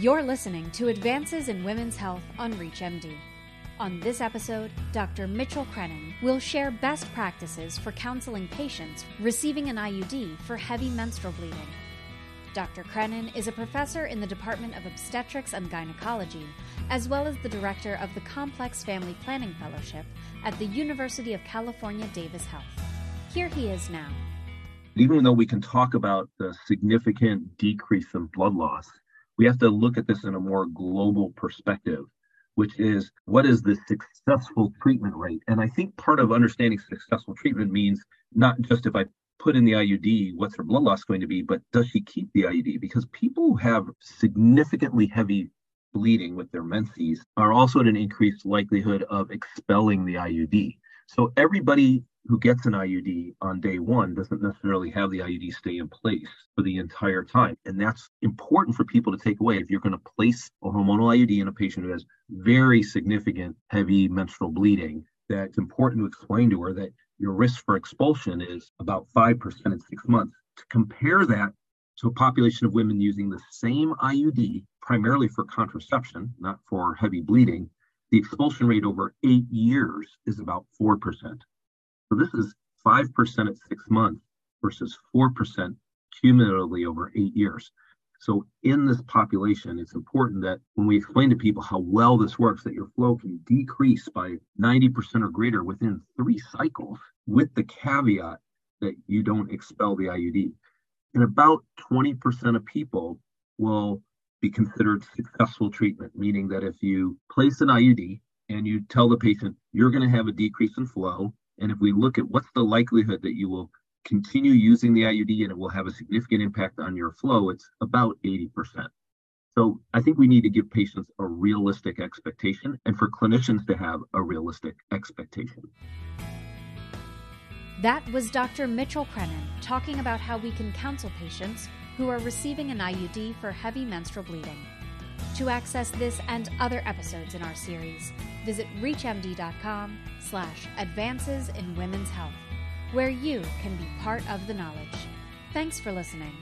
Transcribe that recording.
You're listening to Advances in Women's Health on ReachMD. On this episode, Dr. Mitchell Creinin will share best practices for counseling patients receiving an IUD for heavy menstrual bleeding. Dr. Creinin is a professor in the Department of Obstetrics and Gynecology, as well as the director of the Complex Family Planning Fellowship at the University of California, Davis Health. Here he is now. Even though we can talk about the significant decrease in blood loss, we have to look at this in a more global perspective, which is what is the successful treatment rate? And I think part of understanding successful treatment means not just if I put in the IUD, what's her blood loss going to be, but does she keep the IUD? Because people who have significantly heavy bleeding with their menses are also at an increased likelihood of expelling the IUD. So everybody who gets an IUD on day one doesn't necessarily have the IUD stay in place for the entire time. And that's important for people to take away. If you're going to place a hormonal IUD in a patient who has very significant heavy menstrual bleeding, that it's important to explain to her that your risk for expulsion is about 5% in six months. To compare that to a population of women using the same IUD, primarily for contraception, not for heavy bleeding, the expulsion rate over eight years is about 4%. So this is 5% at six months versus 4% cumulatively over eight years. So in this population, it's important that when we explain to people how well this works, that your flow can decrease by 90% or greater within three cycles, with the caveat that you don't expel the IUD. And about 20% of people will be considered successful treatment, meaning that if you place an IUD and you tell the patient you're going to have a decrease in flow, and if we look at what's the likelihood that you will continue using the IUD and it will have a significant impact on your flow, it's about 80%. So I think we need to give patients a realistic expectation and for clinicians to have a realistic expectation. That was Dr. Mitchell Creinin talking about how we can counsel patients who are receiving an IUD for heavy menstrual bleeding. To access this and other episodes in our series, visit reachmd.com slash advances in women's health, where you can be part of the knowledge. Thanks for listening.